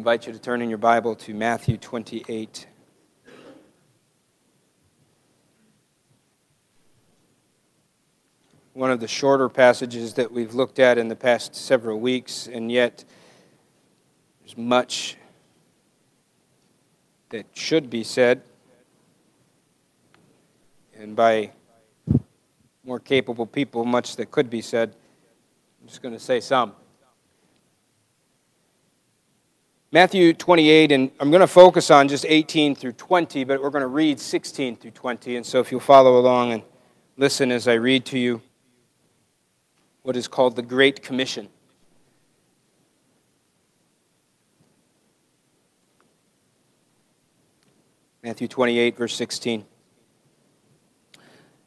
invite you to turn in your Bible to Matthew 28. One of the shorter passages that we've looked at in the past several weeks, and yet there's much that should be said. And by more capable people, much that could be said. I'm just going to say some. Matthew 28, and I'm going to focus on just 18 through 20, but we're going to read 16 through 20. And so if you'll follow along and listen as I read to you what is called the Great Commission. Matthew 28, verse 16.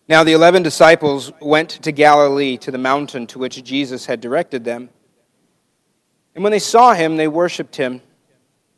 Now the eleven disciples went to Galilee to the mountain to which Jesus had directed them. And when they saw him, they worshipped him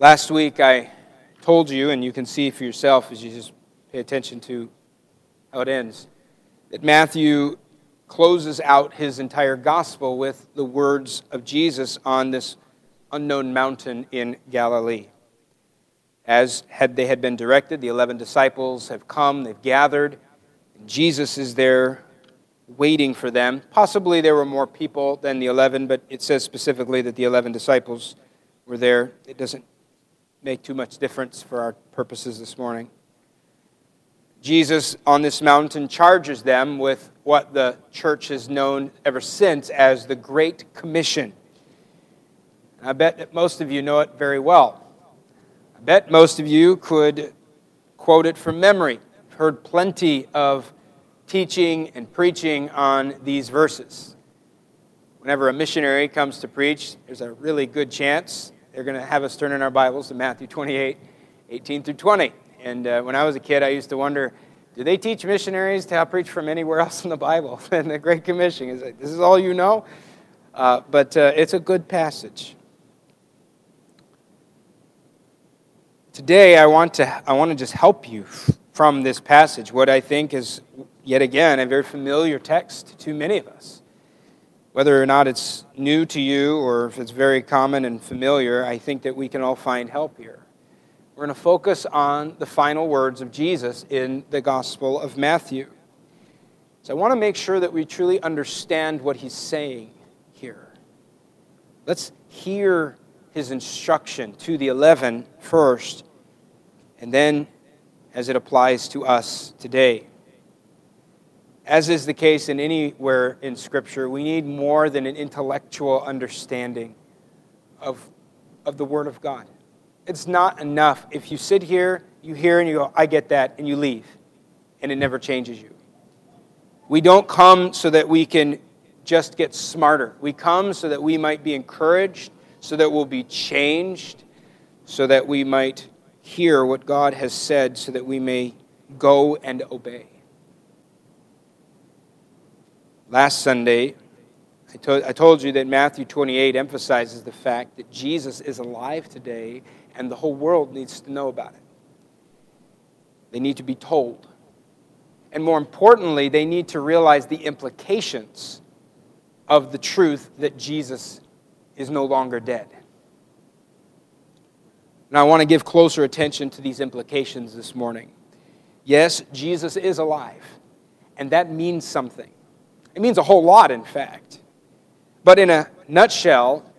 Last week I told you, and you can see for yourself as you just pay attention to how it ends, that Matthew closes out his entire gospel with the words of Jesus on this unknown mountain in Galilee. As had they had been directed, the 11 disciples have come, they've gathered. Jesus is there waiting for them. Possibly there were more people than the 11, but it says specifically that the 11 disciples were there. It doesn't make too much difference for our purposes this morning. Jesus on this mountain charges them with what the church has known ever since as the Great Commission. I bet that most of you know it very well. I bet most of you could quote it from memory. I've heard plenty of teaching and preaching on these verses. Whenever a missionary comes to preach, there's a really good chance they're going to have us turn in our Bibles to Matthew 28, 18 through 20. And uh, when I was a kid, I used to wonder, do they teach missionaries to preach from anywhere else in the Bible? and the Great Commission is like, this is all you know? Uh, but uh, it's a good passage. Today, I want, to, I want to just help you from this passage, what I think is, yet again, a very familiar text to many of us. Whether or not it's new to you or if it's very common and familiar, I think that we can all find help here. We're going to focus on the final words of Jesus in the Gospel of Matthew. So I want to make sure that we truly understand what he's saying here. Let's hear his instruction to the eleven first, and then as it applies to us today. As is the case in anywhere in Scripture, we need more than an intellectual understanding of, of the Word of God. It's not enough if you sit here, you hear, and you go, I get that, and you leave, and it never changes you. We don't come so that we can just get smarter. We come so that we might be encouraged, so that we'll be changed, so that we might hear what God has said, so that we may go and obey. Last Sunday, I told, I told you that Matthew 28 emphasizes the fact that Jesus is alive today and the whole world needs to know about it. They need to be told. And more importantly, they need to realize the implications of the truth that Jesus is no longer dead. Now, I want to give closer attention to these implications this morning. Yes, Jesus is alive, and that means something. It means a whole lot, in fact. But in a nutshell,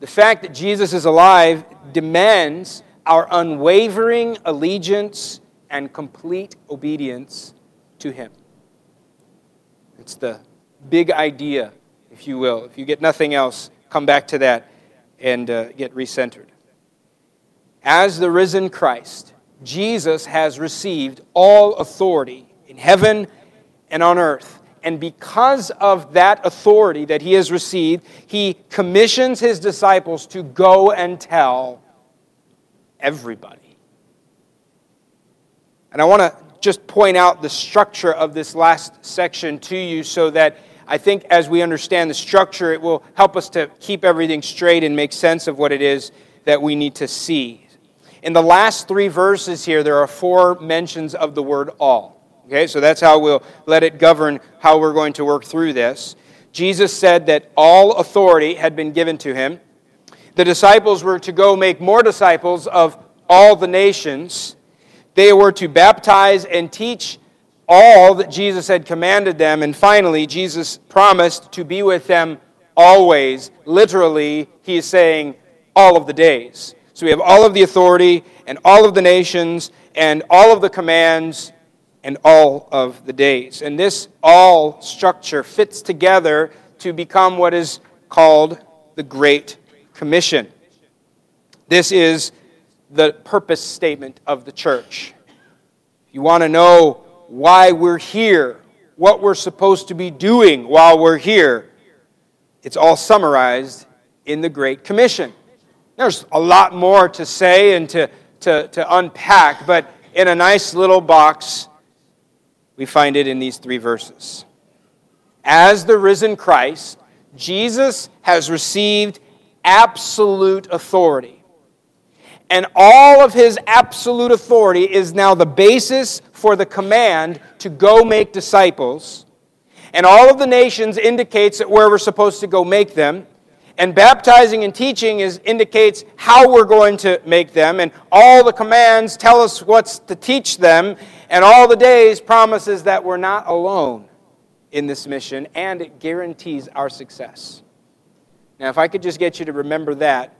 the fact that Jesus is alive demands our unwavering allegiance and complete obedience to Him. It's the big idea, if you will. If you get nothing else, come back to that and uh, get recentered. As the risen Christ, Jesus has received all authority in heaven and on earth And because of that authority that he has received, he commissions his disciples to go and tell everybody. And I want to just point out the structure of this last section to you so that I think as we understand the structure, it will help us to keep everything straight and make sense of what it is that we need to see. In the last three verses here, there are four mentions of the word all. Okay, so that's how we'll let it govern how we're going to work through this. Jesus said that all authority had been given to him. The disciples were to go make more disciples of all the nations. They were to baptize and teach all that Jesus had commanded them. And finally, Jesus promised to be with them always. Literally, he is saying all of the days. So we have all of the authority and all of the nations and all of the commands and all of the days. And this all structure fits together to become what is called the Great Commission. This is the purpose statement of the church. If you want to know why we're here, what we're supposed to be doing while we're here, it's all summarized in the Great Commission. There's a lot more to say and to, to, to unpack, but in a nice little box, we find it in these three verses. As the risen Christ, Jesus has received absolute authority and all of his absolute authority is now the basis for the command to go make disciples. And all of the nations indicates that where we're supposed to go make them. And baptizing and teaching is, indicates how we're going to make them. And all the commands tell us what's to teach them. And all the days promises that we're not alone in this mission. And it guarantees our success. Now, if I could just get you to remember that,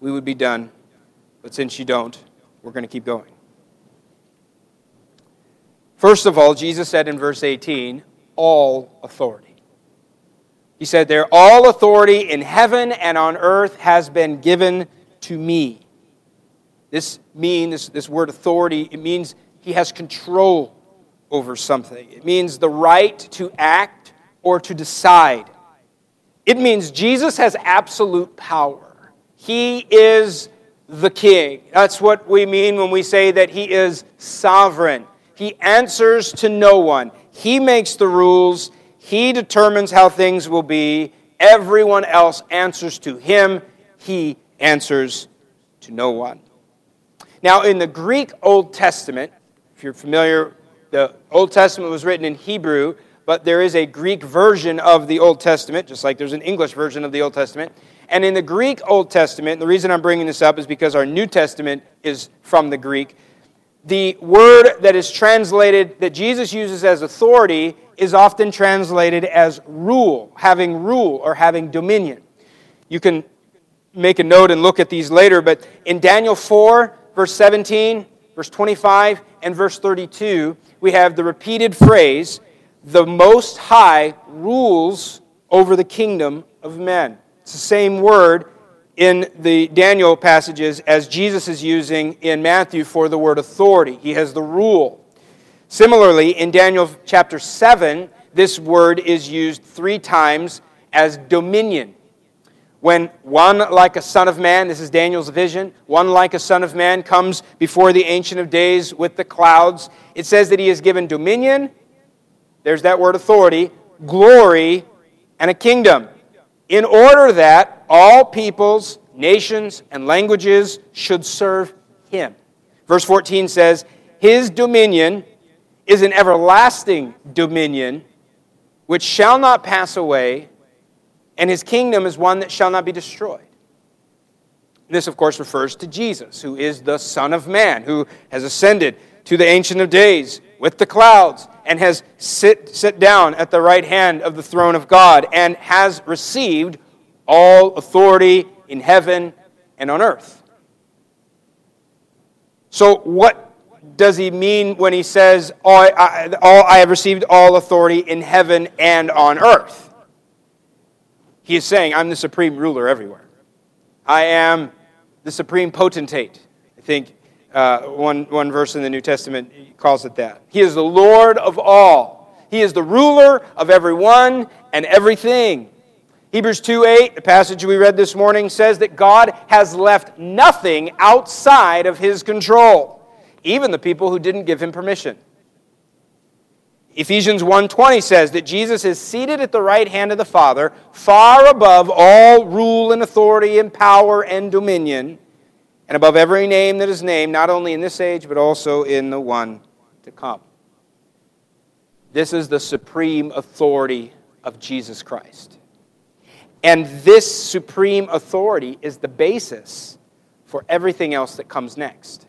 we would be done. But since you don't, we're going to keep going. First of all, Jesus said in verse 18, all authority. He said there, all authority in heaven and on earth has been given to me. This means, this, this word authority, it means he has control over something. It means the right to act or to decide. It means Jesus has absolute power. He is the king. That's what we mean when we say that he is sovereign. He answers to no one, he makes the rules, he determines how things will be. Everyone else answers to him, he answers to no one. Now, in the Greek Old Testament, if you're familiar, the Old Testament was written in Hebrew, but there is a Greek version of the Old Testament, just like there's an English version of the Old Testament. And in the Greek Old Testament, the reason I'm bringing this up is because our New Testament is from the Greek. The word that is translated, that Jesus uses as authority, is often translated as rule, having rule or having dominion. You can make a note and look at these later, but in Daniel 4, verse 17, verse 25, and verse 32, we have the repeated phrase, the Most High rules over the kingdom of men. It's the same word in the Daniel passages as Jesus is using in Matthew for the word authority. He has the rule. Similarly, in Daniel chapter 7, this word is used three times as dominion. When one like a son of man, this is Daniel's vision, one like a son of man comes before the Ancient of Days with the clouds, it says that he is given dominion, there's that word authority, glory, and a kingdom in order that all peoples, nations, and languages should serve him. Verse 14 says, His dominion is an everlasting dominion which shall not pass away, and his kingdom is one that shall not be destroyed. This, of course, refers to Jesus, who is the Son of Man, who has ascended to the Ancient of Days with the clouds and has sit, sit down at the right hand of the throne of God and has received all authority in heaven and on earth. So, what does he mean when he says, all I, all, I have received all authority in heaven and on earth? He is saying, I'm the supreme ruler everywhere. I am the supreme potentate. I think uh, one, one verse in the New Testament calls it that. He is the Lord of all. He is the ruler of everyone and everything. Hebrews 2 8, the passage we read this morning, says that God has left nothing outside of his control, even the people who didn't give him permission. Ephesians 1:20 says that Jesus is seated at the right hand of the Father, far above all rule and authority and power and dominion, and above every name that is named, not only in this age but also in the one to come. This is the supreme authority of Jesus Christ. And this supreme authority is the basis for everything else that comes next.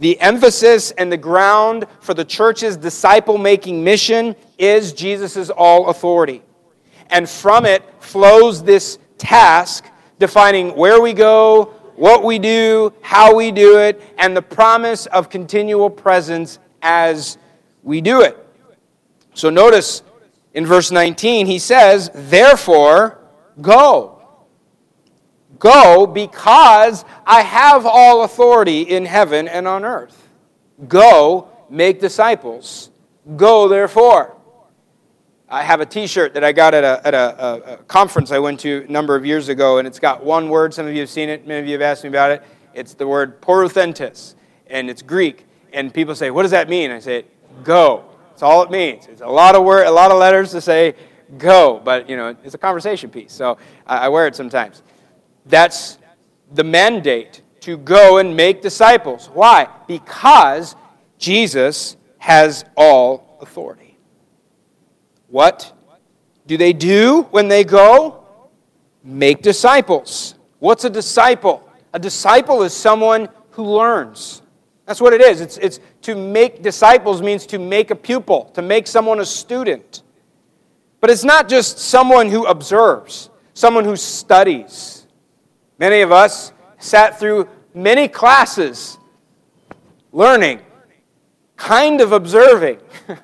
The emphasis and the ground for the church's disciple making mission is Jesus' all authority. And from it flows this task defining where we go, what we do, how we do it, and the promise of continual presence as we do it. So notice in verse 19, he says, Therefore, go. Go because I have all authority in heaven and on earth. Go, make disciples. Go, therefore. I have a t shirt that I got at, a, at a, a, conference I went to a number of years ago, and it's got one word. Some of you have seen it, many of you have asked me about it. It's the word poreuthentes, and it's Greek. And people say, What does that mean? I say, Go. That's all it means. It's a lot of word, a lot of letters to say go, but you know, it's a conversation piece. So I, I wear it sometimes. That's the mandate to go and make disciples. Why? Because Jesus has all authority. What do they do when they go? Make disciples. What's a disciple? A disciple is someone who learns. That's what it is. It's, it's to make disciples means to make a pupil, to make someone a student. But it's not just someone who observes, someone who studies. Many of us sat through many classes learning, kind of observing,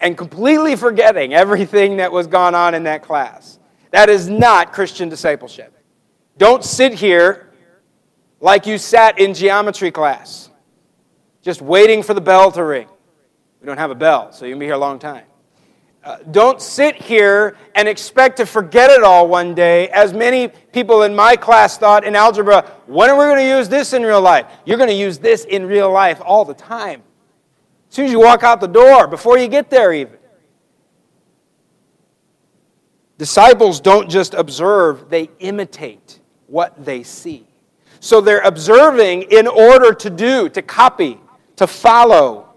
and completely forgetting everything that was gone on in that class. That is not Christian discipleship. Don't sit here like you sat in geometry class just waiting for the bell to ring. We don't have a bell, so you can be here a long time. Uh, don't sit here and expect to forget it all one day, as many people in my class thought in algebra. When are we going to use this in real life? You're going to use this in real life all the time. As soon as you walk out the door, before you get there, even. Disciples don't just observe, they imitate what they see. So they're observing in order to do, to copy to follow.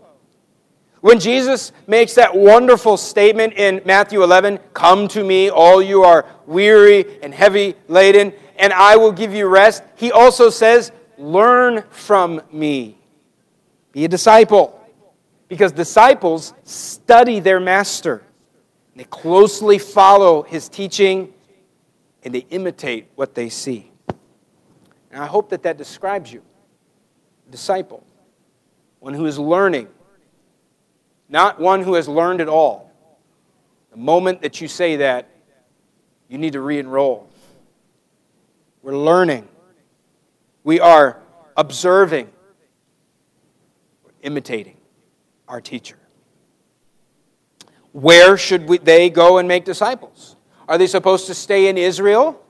When Jesus makes that wonderful statement in Matthew 11, Come to me, all you are weary and heavy laden, and I will give you rest, he also says, Learn from me. Be a disciple. Because disciples study their master, they closely follow his teaching, and they imitate what they see. And I hope that that describes you. Disciple one who is learning, not one who has learned it all. The moment that you say that, you need to re enroll. We're learning, we are observing, we're imitating our teacher. Where should we, they go and make disciples? Are they supposed to stay in Israel?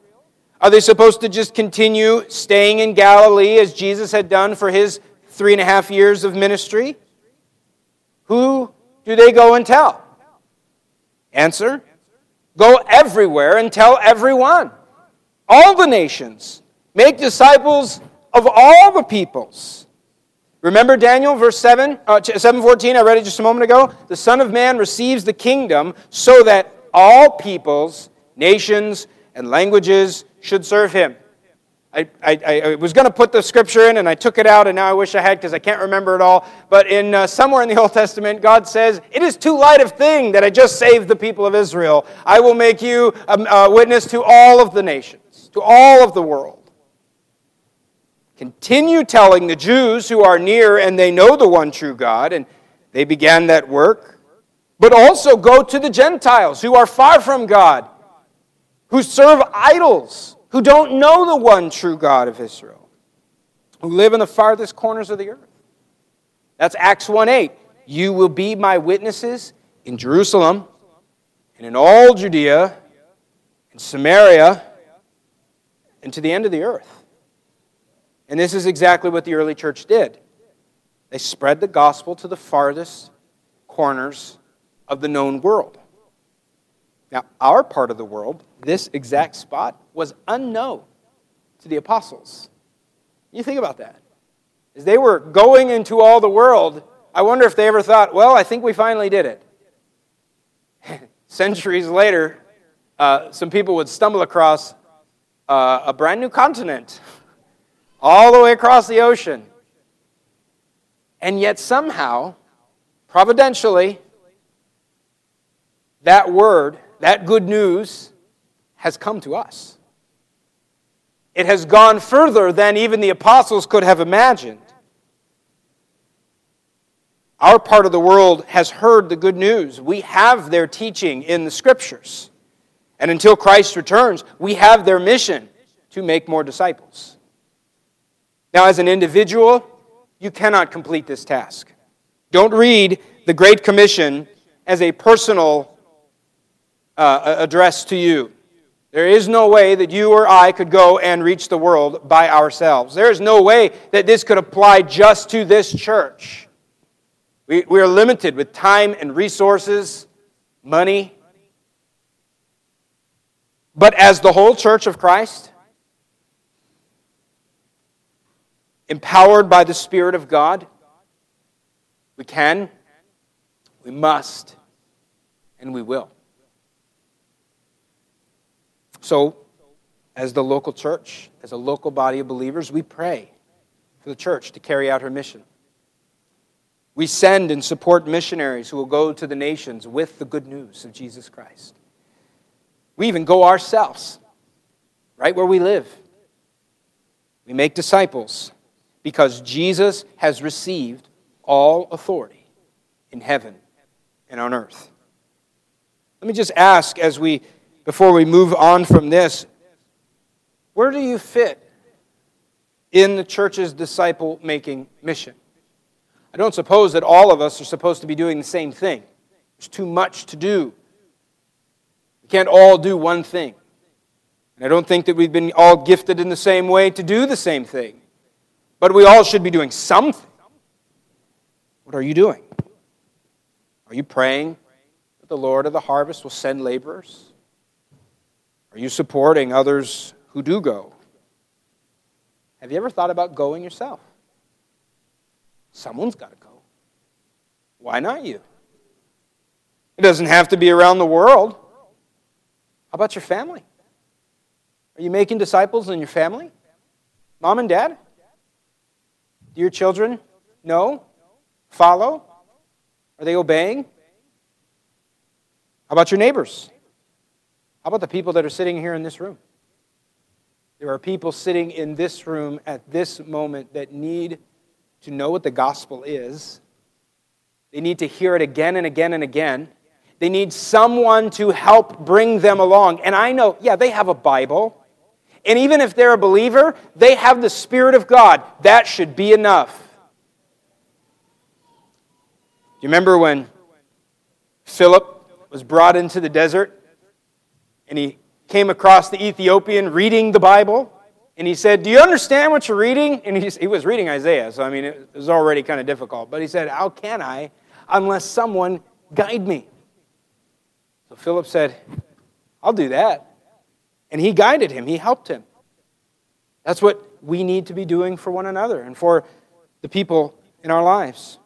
Are they supposed to just continue staying in Galilee as Jesus had done for his three and a half years of ministry? Who do they go and tell? Answer Go everywhere and tell everyone, all the nations. Make disciples of all the peoples. Remember Daniel, verse 7, uh, 714, I read it just a moment ago? The Son of Man receives the kingdom so that all peoples, nations, and languages should serve him. I, I, I was going to put the scripture in and I took it out, and now I wish I had because I can't remember it all. But in uh, somewhere in the Old Testament, God says, It is too light of thing that I just saved the people of Israel. I will make you a, a witness to all of the nations, to all of the world. Continue telling the Jews who are near and they know the one true God, and they began that work. But also go to the Gentiles who are far from God, who serve idols who don't know the one true God of Israel, who live in the farthest corners of the earth. That's Acts 1 8. You will be my witnesses in Jerusalem and in all Judea and Samaria and to the end of the earth. And this is exactly what the early church did. They spread the gospel to the farthest corners of the known world. Now, our part of the world, this exact spot, was unknown to the apostles. You think about that. As they were going into all the world, I wonder if they ever thought, well, I think we finally did it. Centuries later, uh, some people would stumble across uh, a brand new continent all the way across the ocean. And yet, somehow, providentially, that word, that good news, has come to us. It has gone further than even the apostles could have imagined. Our part of the world has heard the good news. We have their teaching in the scriptures. And until Christ returns, we have their mission to make more disciples. Now, as an individual, you cannot complete this task. Don't read the Great Commission as a personal uh, address to you. There is no way that you or I could go and reach the world by ourselves. There is no way that this could apply just to this church. We, we are limited with time and resources, money. But as the whole church of Christ, empowered by the Spirit of God, we can, we must, and we will. So, as the local church, as a local body of believers, we pray for the church to carry out her mission. We send and support missionaries who will go to the nations with the good news of Jesus Christ. We even go ourselves, right where we live. We make disciples because Jesus has received all authority in heaven and on earth. Let me just ask as we before we move on from this, where do you fit in the church's disciple making mission? I don't suppose that all of us are supposed to be doing the same thing. There's too much to do. We can't all do one thing. And I don't think that we've been all gifted in the same way to do the same thing. But we all should be doing something. What are you doing? Are you praying that the Lord of the harvest will send laborers? Are you supporting others who do go? Have you ever thought about going yourself? Someone's got to go. Why not you? It doesn't have to be around the world. How about your family? Are you making disciples in your family? Mom and dad? Do your children know? Follow? Are they obeying? How about your neighbors? How about the people that are sitting here in this room? There are people sitting in this room at this moment that need to know what the gospel is. They need to hear it again and again and again. They need someone to help bring them along. And I know, yeah, they have a Bible. And even if they're a believer, they have the Spirit of God. That should be enough. Do you remember when Philip was brought into the desert and he came across the Ethiopian reading the Bible? And he said, Do you understand what you're reading? And he, he was reading Isaiah, so I mean, it was already kind of difficult. But he said, How can I unless someone guide me? So Philip said, I'll do that. And he guided him, he helped him. That's what we need to be doing for one another and for the people in our lives.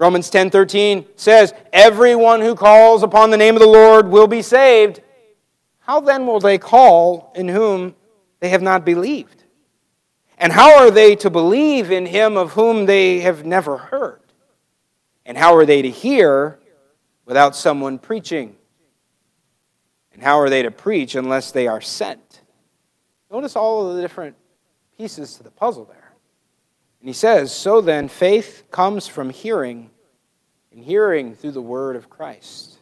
Romans 10:13 says, "Everyone who calls upon the name of the Lord will be saved." How then will they call in whom they have not believed? And how are they to believe in him of whom they have never heard? And how are they to hear without someone preaching? And how are they to preach unless they are sent? Notice all of the different pieces to the puzzle there. And he says, So then, faith comes from hearing, and hearing through the word of Christ.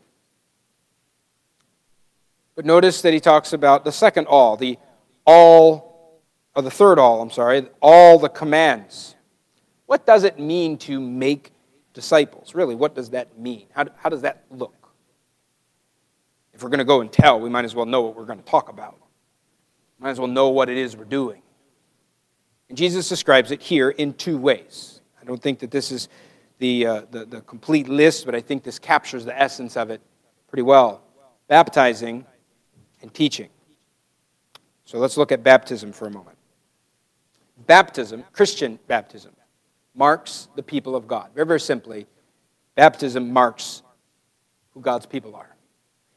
But notice that he talks about the second all, the all, or the third all, I'm sorry, all the commands. What does it mean to make disciples. Really, what does that mean? How, how does that look? If we're going to go and tell, we might as well know what we're going to talk about. Might as well know what it is we're doing. And Jesus describes it here in two ways. I don't think that this is the, uh, the, the complete list, but I think this captures the essence of it pretty well baptizing and teaching. So let's look at baptism for a moment. Baptism, Christian baptism, marks the people of God. Very, very simply, baptism marks who God's people are.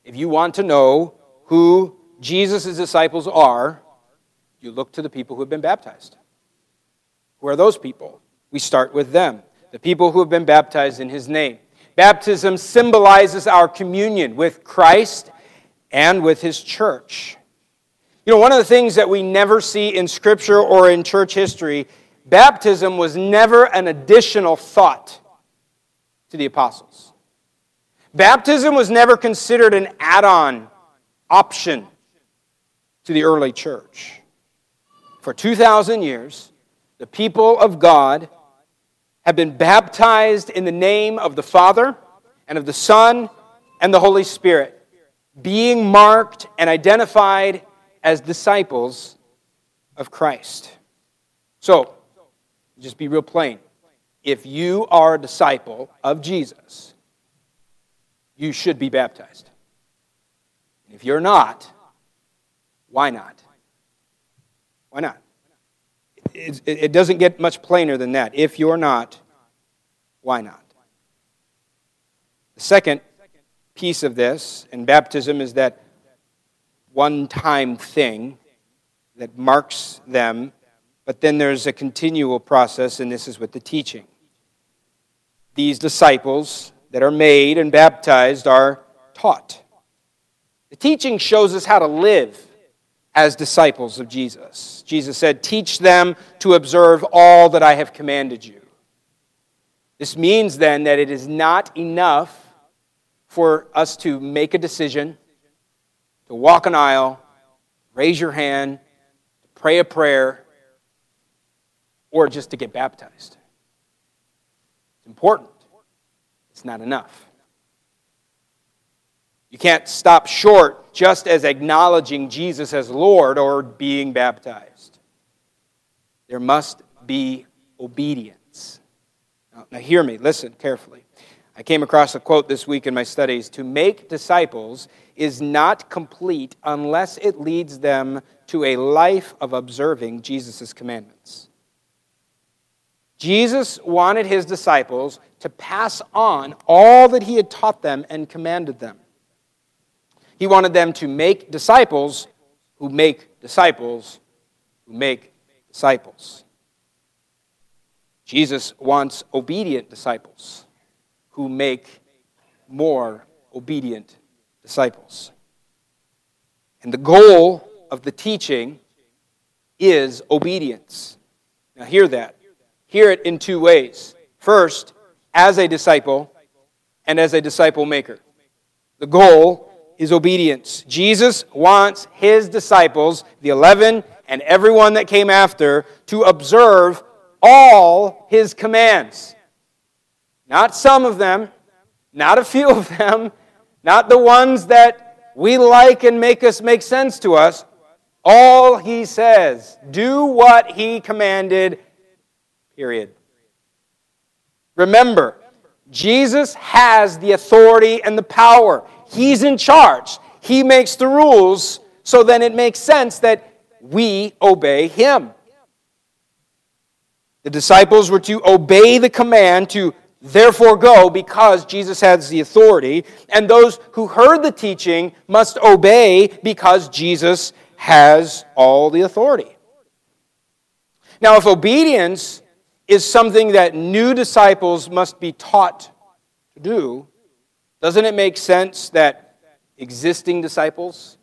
If you want to know who Jesus' disciples are, you look to the people who have been baptized. Who are those people? We start with them, the people who have been baptized in his name. Baptism symbolizes our communion with Christ and with his church. You know, one of the things that we never see in Scripture or in church history, baptism was never an additional thought to the apostles. Baptism was never considered an add on option to the early church. For 2,000 years, the people of God have been baptized in the name of the Father and of the Son and the Holy Spirit, being marked and identified as disciples of Christ. So, just be real plain. If you are a disciple of Jesus, you should be baptized. If you're not, why not? Why not? It, it, doesn't get much plainer than that. If you're not, why not? The second piece of this in baptism is that one time thing that marks them, but then there's a continual process, and this is with the teaching. These disciples that are made and baptized are taught. The teaching shows us how to live as disciples of Jesus. Jesus said, Teach them to observe all that I have commanded you. This means then that it is not enough for us to make a decision, to walk an aisle, raise your hand, pray a prayer, or just to get baptized. It's important. It's not enough. You can't stop short just as acknowledging Jesus as Lord or being baptized. There must be obedience. Now, now, hear me, listen carefully. I came across a quote this week in my studies To make disciples is not complete unless it leads them to a life of observing Jesus' commandments. Jesus wanted his disciples to pass on all that he had taught them and commanded them. He wanted them to make disciples who make disciples who make disciples. Jesus wants obedient disciples who make more obedient disciples. And the goal of the teaching is obedience. Now, hear that. Hear it in two ways. First, as a disciple and as a disciple maker. The goal is obedience. Jesus wants his disciples, the 11 and everyone that came after, to observe all his commands. Not some of them, not a few of them, not the ones that we like and make us make sense to us. All he says, do what he commanded, period. Remember, Jesus has the authority and the power. He's in charge. He makes the rules, so then it makes sense that we obey him. The disciples were to obey the command to therefore go because Jesus has the authority, and those who heard the teaching must obey because Jesus has all the authority. Now, if obedience is something that new disciples must be taught to do, doesn't it make sense that existing disciples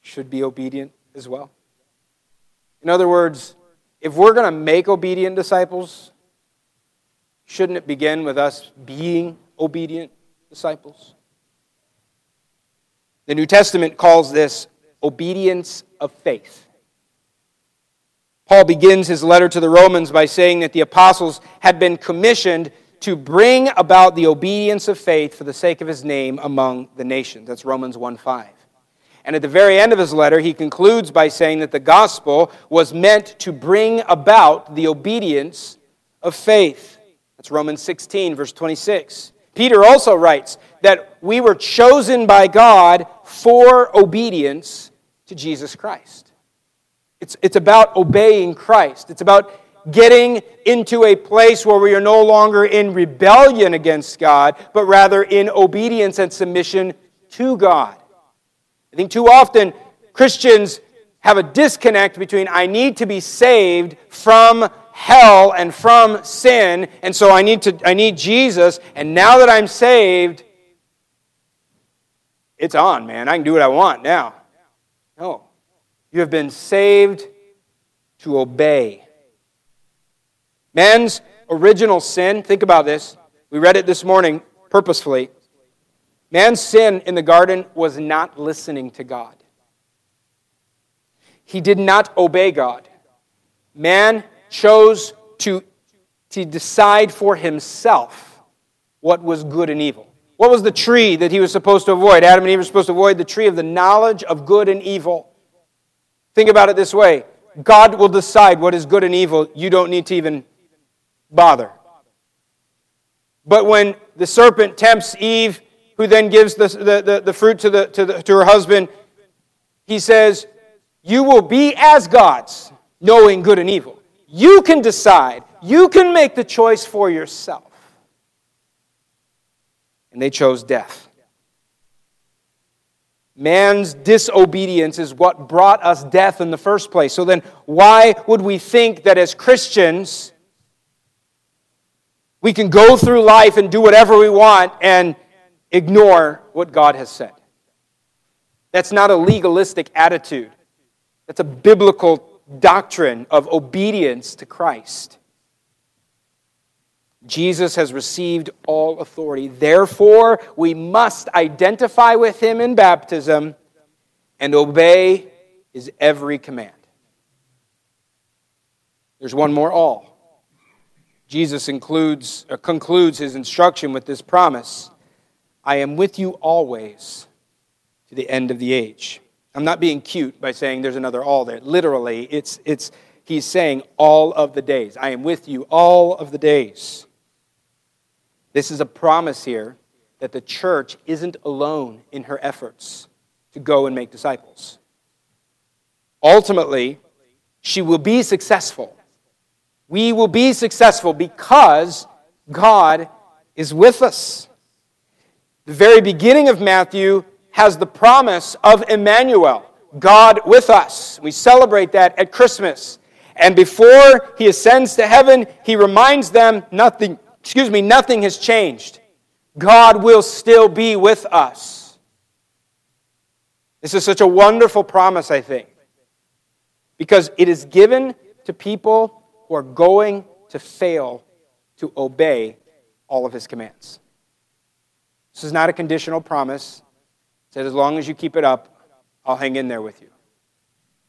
should be obedient as well? In other words, if we're going to make obedient disciples, shouldn't it begin with us being obedient disciples? The New Testament calls this obedience of faith. Paul begins his letter to the Romans by saying that the apostles had been commissioned to bring about the obedience of faith for the sake of his name among the nations. That's Romans 1 5. And at the very end of his letter, he concludes by saying that the gospel was meant to bring about the obedience of faith. That's Romans 16, verse 26. Peter also writes that we were chosen by God for obedience to Jesus Christ. It's, it's about obeying Christ. It's about getting into a place where we are no longer in rebellion against God, but rather in obedience and submission to God. I think too often Christians have a disconnect between I need to be saved from hell and from sin, and so I need to I need Jesus, and now that I'm saved, it's on, man. I can do what I want now. No. You have been saved to obey. Man's original sin, think about this. We read it this morning purposefully. Man's sin in the garden was not listening to God. He did not obey God. Man chose to, to decide for himself what was good and evil. What was the tree that he was supposed to avoid? Adam and Eve were supposed to avoid the tree of the knowledge of good and evil. Think about it this way God will decide what is good and evil. You don't need to even bother. But when the serpent tempts Eve, who then gives the, the, the, the fruit to, the, to, the, to her husband, he says, You will be as gods, knowing good and evil. You can decide. You can make the choice for yourself. And they chose death. Man's disobedience is what brought us death in the first place. So then, why would we think that as Christians, we can go through life and do whatever we want and ignore what God has said? That's not a legalistic attitude, that's a biblical doctrine of obedience to Christ. Jesus has received all authority. Therefore, we must identify with him in baptism and obey his every command. There's one more all. Jesus includes, uh, concludes his instruction with this promise I am with you always to the end of the age. I'm not being cute by saying there's another all there. Literally, it's, it's, he's saying all of the days. I am with you all of the days. This is a promise here that the church isn't alone in her efforts to go and make disciples. Ultimately, she will be successful. We will be successful because God is with us. The very beginning of Matthew has the promise of Emmanuel, God with us. We celebrate that at Christmas. And before he ascends to heaven, he reminds them nothing, excuse me, nothing has changed. God will still be with us. This is such a wonderful promise, I think, because it is given to people who are going to fail to obey all of his commands. This is not a conditional promise It said, As long as you keep it up, I'll hang in there with you.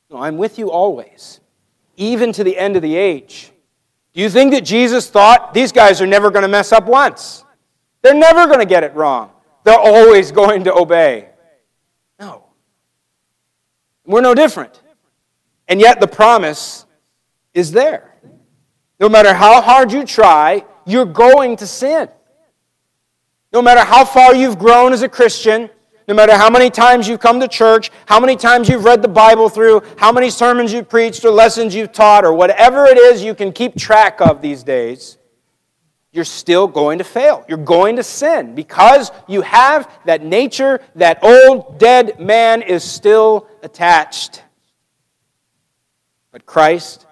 No, I'm with you always, even to the end of the age. Do you think that Jesus thought these guys are never going to mess up once? They're never going to get it wrong. They're always going to obey. No. We're no different. And yet the promise is there. No matter how hard you try, you're going to sin. No matter how far you've grown as a Christian, no matter how many times you've come to church, how many times you've read the Bible through, how many sermons you've preached or lessons you've taught, or whatever it is you can keep track of these days, you're still going to fail. You're going to sin because you have that nature, that old dead man is still attached. But Christ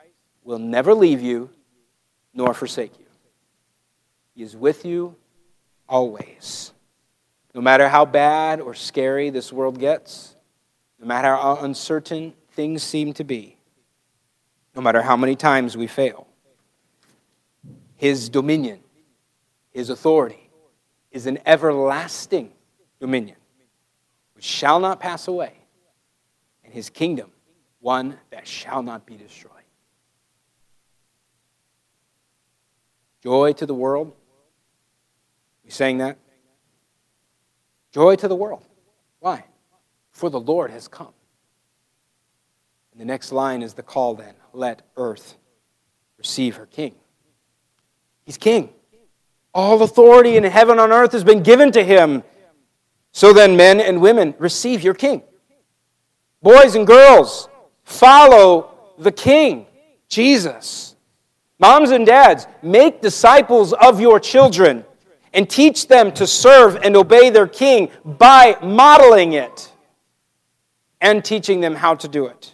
will never leave you nor forsake you. He is with you always. No matter how bad or scary this world gets, no matter how uncertain things seem to be, no matter how many times we fail, His dominion, His authority is an everlasting dominion which shall not pass away, and His kingdom one that shall not be destroyed. Joy to the world, We sang that. Joy to the world. Why? For the Lord has come. And the next line is the call then let earth receive her king. He's king. All authority in heaven and on earth has been given to him. So then, men and women, receive your king. Boys and girls, follow the king, Jesus. Moms and dads, make disciples of your children and teach them to serve and obey their king by modeling it and teaching them how to do it.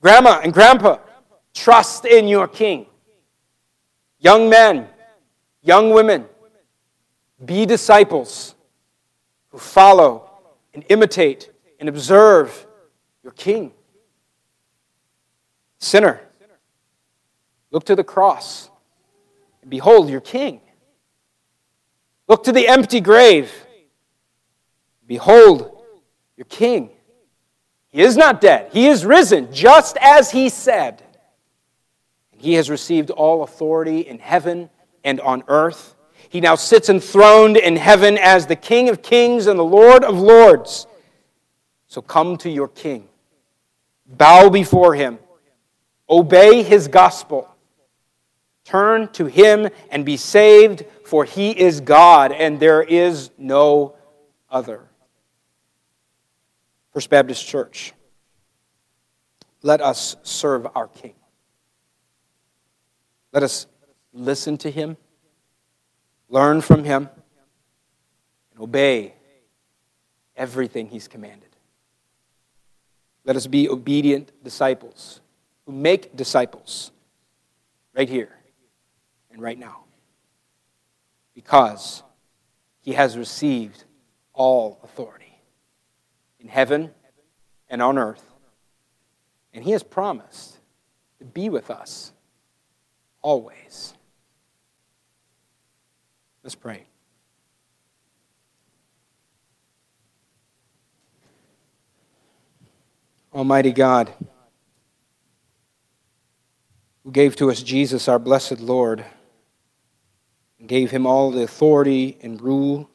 Grandma and grandpa, trust in your king. Young men, young women, be disciples who follow and imitate and observe your king. Sinner, look to the cross and behold your king. Look to the empty grave. Behold your king. He is not dead, he is risen, just as he said. He has received all authority in heaven and on earth. He now sits enthroned in heaven as the King of kings and the Lord of lords. So come to your King, bow before him, obey his gospel, turn to him and be saved, for he is God and there is no other. First Baptist Church, let us serve our King. Let us listen to him, learn from him, and obey everything he's commanded. Let us be obedient disciples who make disciples right here and right now because he has received all authority in heaven and on earth. And he has promised to be with us always. Let's pray. Almighty God, who gave to us Jesus, our blessed Lord, and gave him all the authority and rule,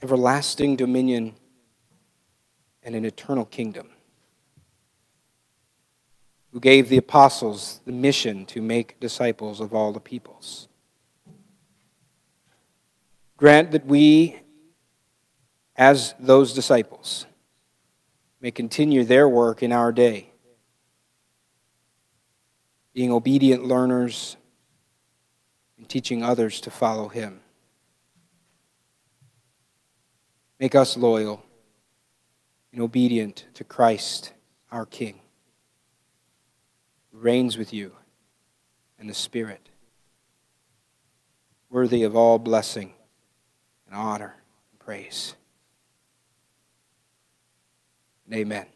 everlasting dominion, and an eternal kingdom who gave the apostles the mission to make disciples of all the peoples. Grant that we, as those disciples, may continue their work in our day, being obedient learners and teaching others to follow Him. Make us loyal and obedient to Christ, our King who reigns with you in the Spirit, worthy of all blessing and honor and praise. And amen.